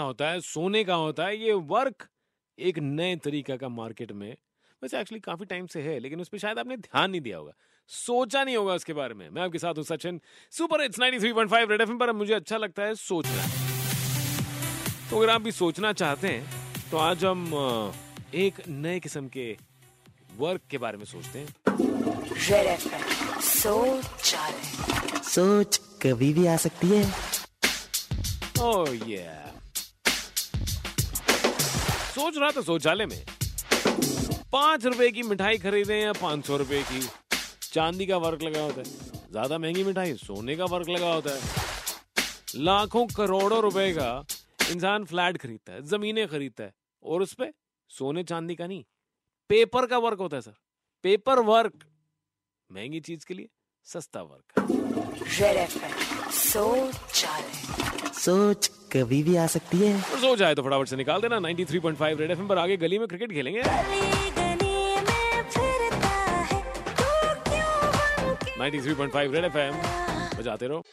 होता है सोने का होता है ये वर्क एक नए तरीका का मार्केट में वैसे एक्चुअली काफ़ी टाइम से है लेकिन उस पर शायद आपने ध्यान नहीं दिया होगा। सोचा नहीं होगा उसके बारे में। मैं आपके साथ हूँ Sachin super it's 93.5 red FM पर मुझे अच्छा लगता है सोचना। तो अगर आप भी सोचना चाहते हैं तो आज हम एक नए किस्म के वर्क के बारे में सोचते हैं। सोच सोच कभी भी आ सकती है। ओह ये सोच रहा था शौचालय में। पाँच रुपए की मिठाई खरीदें या पाँच सौ रुपए की? चांदी का वर्क लगा होता है। ज़्यादा महँगी मिठाई, सोने का वर्क लगा होता है। लाखों करोड़ों रुपए का इंसान फ्लैट खरीदता है, जमीनें खरीदता है, और उस पर सोने चांदी का नहीं, पेपर का वर्क होता है सर। पेपर वर्क, महँगी चीज़ के लिए सस्ता वर्क रेड एफएम सोच सोच कभी भी आ सकती है। और सो जाए तो फटाफट से निकाल देना। 93.5 रेड एफएम पर आगे गली में क्रिकेट खेलेंगे। 93.5 रेड एफएम बजाते रहो।